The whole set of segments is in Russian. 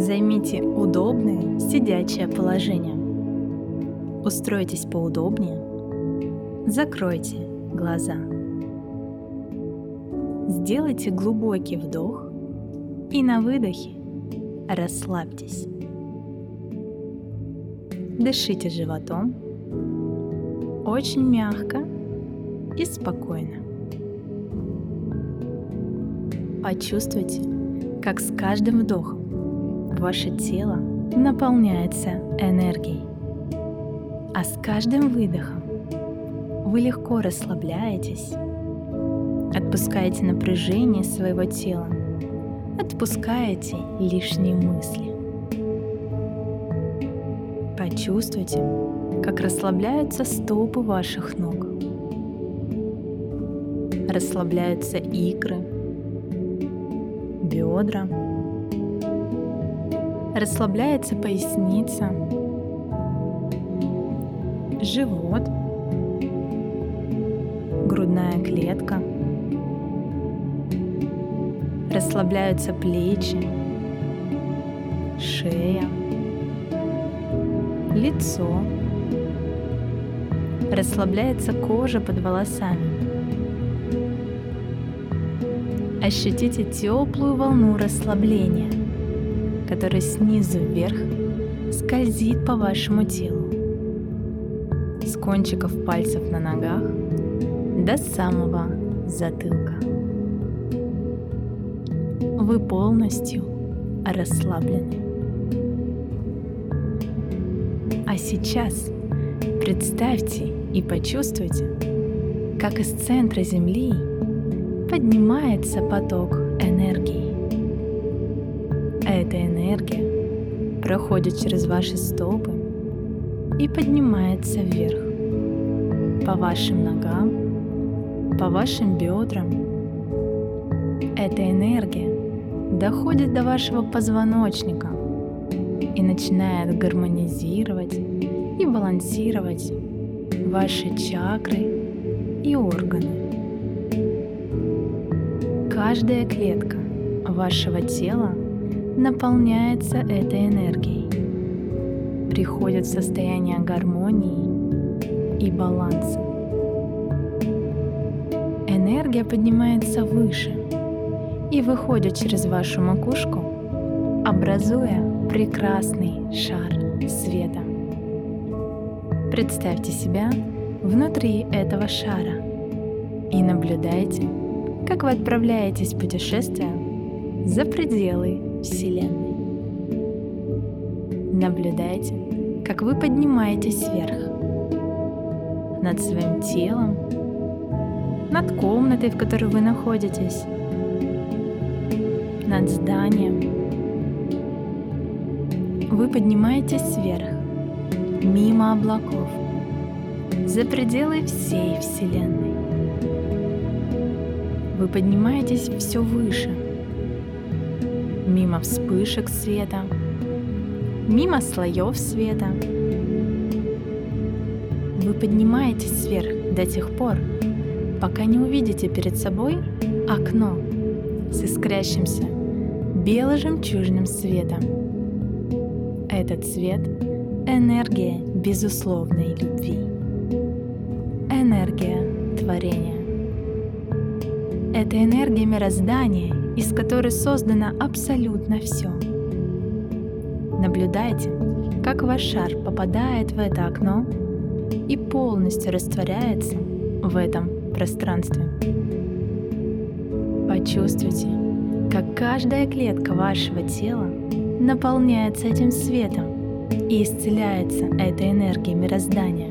Займите удобное сидячее положение. Устройтесь поудобнее. Закройте глаза. Сделайте глубокий вдох и на выдохе расслабьтесь. Дышите животом очень мягко и спокойно. Почувствуйте, как с каждым вдохом ваше тело наполняется энергией, а с каждым выдохом вы легко расслабляетесь, отпускаете напряжение своего тела, отпускаете лишние мысли. Почувствуйте, как расслабляются стопы ваших ног. Расслабляются икры, бедра. Расслабляется поясница, живот, грудная клетка. Расслабляются плечи, шея, лицо. Расслабляется кожа под волосами. Ощутите теплую волну расслабления, которая снизу вверх скользит по вашему телу. С кончиков пальцев на ногах до самого затылка. Вы полностью расслаблены. А сейчас представьте и почувствуйте, как из центра Земли поднимается поток энергии. Эта энергия проходит через ваши стопы и поднимается вверх, по вашим ногам, по вашим бедрам. Эта энергия доходит до вашего позвоночника и начинает гармонизировать и балансировать ваши чакры и органы. Каждая клетка вашего тела наполняется этой энергией, приходит в состояние гармонии и баланса. Энергия поднимается выше и выходит через вашу макушку, образуя прекрасный шар света. Представьте себя внутри этого шара и наблюдайте, как вы отправляетесь в путешествие за пределы Вселенной. Наблюдайте, как вы поднимаетесь вверх над своим телом, над комнатой, в которой вы находитесь, над зданием. Вы поднимаетесь вверх, мимо облаков, за пределы всей Вселенной. Вы поднимаетесь все выше, мимо вспышек света, мимо слоев света. Вы поднимаетесь вверх до тех пор, пока не увидите перед собой окно с искрящимся бело-жемчужным светом. Этот свет — энергия безусловной любви. Энергия творения. Это энергия мироздания, из которой создано абсолютно все. Наблюдайте, как ваш шар попадает в это окно и полностью растворяется в этом пространстве. Почувствуйте, как каждая клетка вашего тела наполняется этим светом и исцеляется этой энергией мироздания.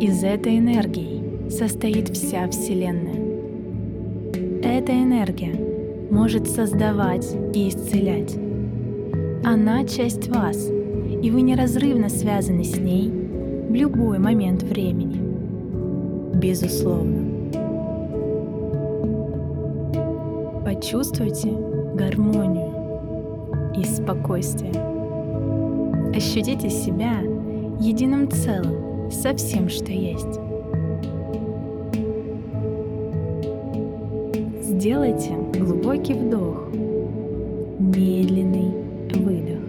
Из этой энергии состоит вся Вселенная. Эта энергия может создавать и исцелять. Она часть вас, и вы неразрывно связаны с ней в любой момент времени. Безусловно. Почувствуйте гармонию и спокойствие. Ощутите себя единым целым со всем, что есть. Сделайте глубокий вдох, медленный выдох.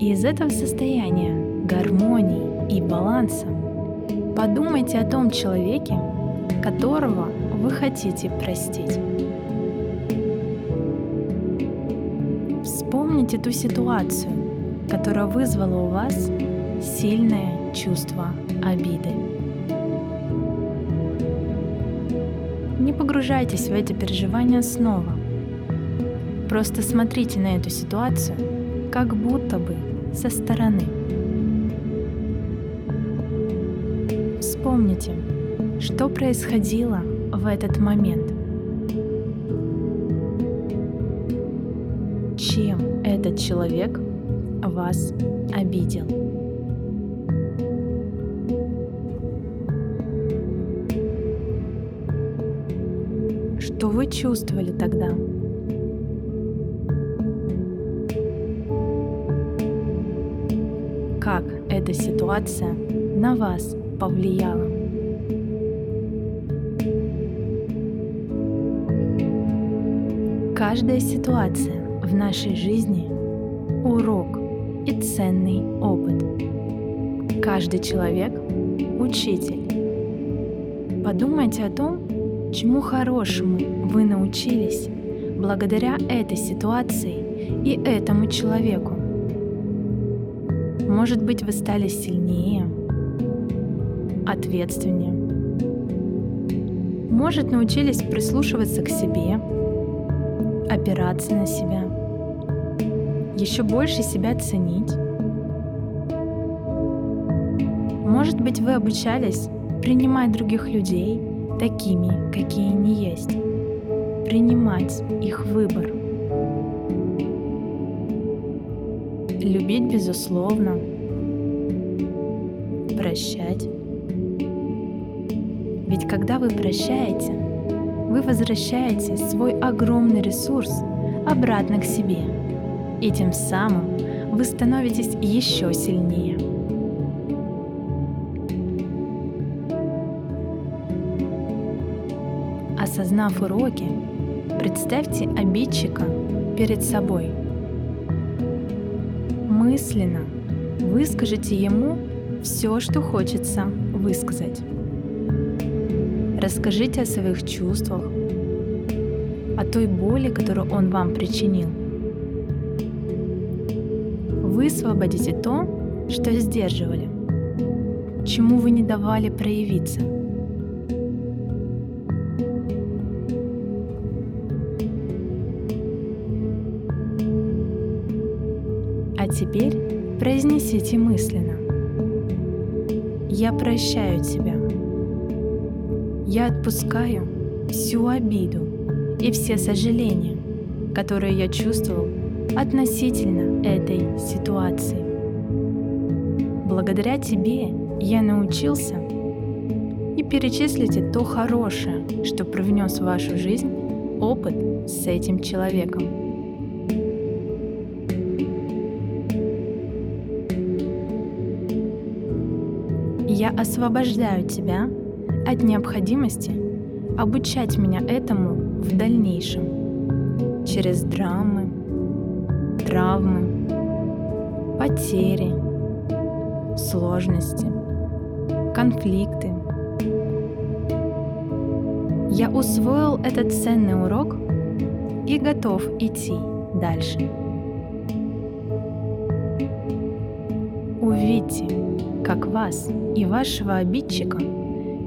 И из этого состояния гармонии и баланса подумайте о том человеке, которого вы хотите простить. Вспомните ту ситуацию, которая вызвала у вас сильное чувство обиды. Не погружайтесь в эти переживания снова. Просто смотрите на эту ситуацию как будто бы со стороны. Вспомните, что происходило в этот момент. Чем этот человек вас обидел? Что вы чувствовали тогда? Как эта ситуация на вас повлияла? Каждая ситуация в нашей жизни – урок и ценный опыт. Каждый человек – учитель. Подумайте о том, чему хорошему вы научились благодаря этой ситуации и этому человеку. Может быть, вы стали сильнее, ответственнее. Может, научились прислушиваться к себе, опираться на себя, еще больше себя ценить. Может быть, вы обучались принимать других людей такими, какие они есть, принимать их выбор, любить безусловно, прощать. Ведь когда вы прощаете, вы возвращаете свой огромный ресурс обратно к себе, и тем самым вы становитесь еще сильнее. Осознав уроки, представьте обидчика перед собой. Мысленно выскажите ему все, что хочется высказать. Расскажите о своих чувствах, о той боли, которую он вам причинил. Высвободите то, что сдерживали, чему вы не давали проявиться – теперь произнесите мысленно. Я прощаю тебя. Я отпускаю всю обиду и все сожаления, которые я чувствовал относительно этой ситуации. Благодаря тебе я научился и перечислите то хорошее, что привнес в вашу жизнь опыт с этим человеком. Я освобождаю тебя от необходимости обучать меня этому в дальнейшем через драмы, травмы, потери, сложности, конфликты. Я усвоил этот ценный урок и готов идти дальше. Увидьте, как вас и вашего обидчика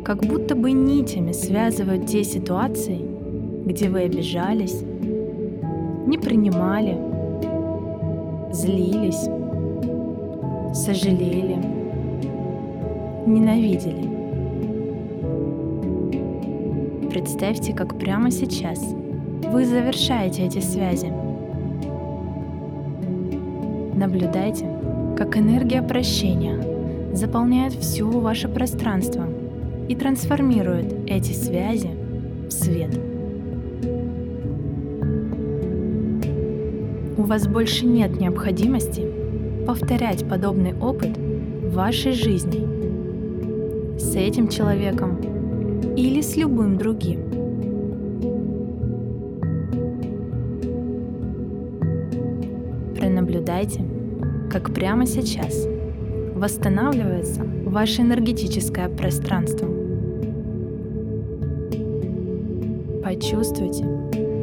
как будто бы нитями связывают те ситуации, где вы обижались, не принимали, злились, сожалели, ненавидели. Представьте, как прямо сейчас вы завершаете эти связи. Наблюдайте, как энергия прощения – заполняет все ваше пространство и трансформирует эти связи в свет. У вас больше нет необходимости повторять подобный опыт в вашей жизни с этим человеком или с любым другим. Пронаблюдайте, как прямо сейчас восстанавливается ваше энергетическое пространство. Почувствуйте,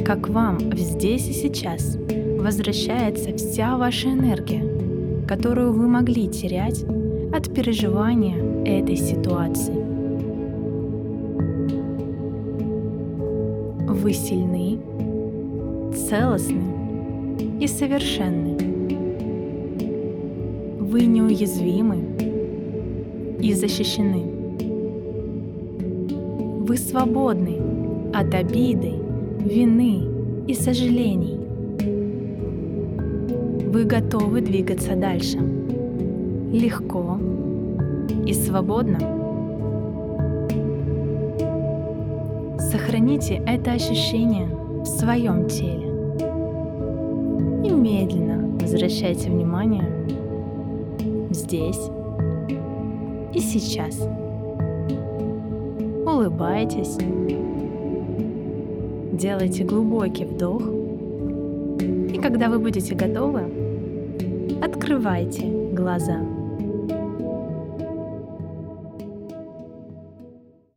как вам здесь и сейчас возвращается вся ваша энергия, которую вы могли терять от переживания этой ситуации. Вы сильны, целостны и совершенны. Вы неуязвимы и защищены. Вы свободны от обиды, вины и сожалений. Вы готовы двигаться дальше. Легко и свободно. Сохраните это ощущение в своем теле. И медленно возвращайте внимание здесь и сейчас. Улыбайтесь. Делайте глубокий вдох. И когда вы будете готовы, открывайте глаза.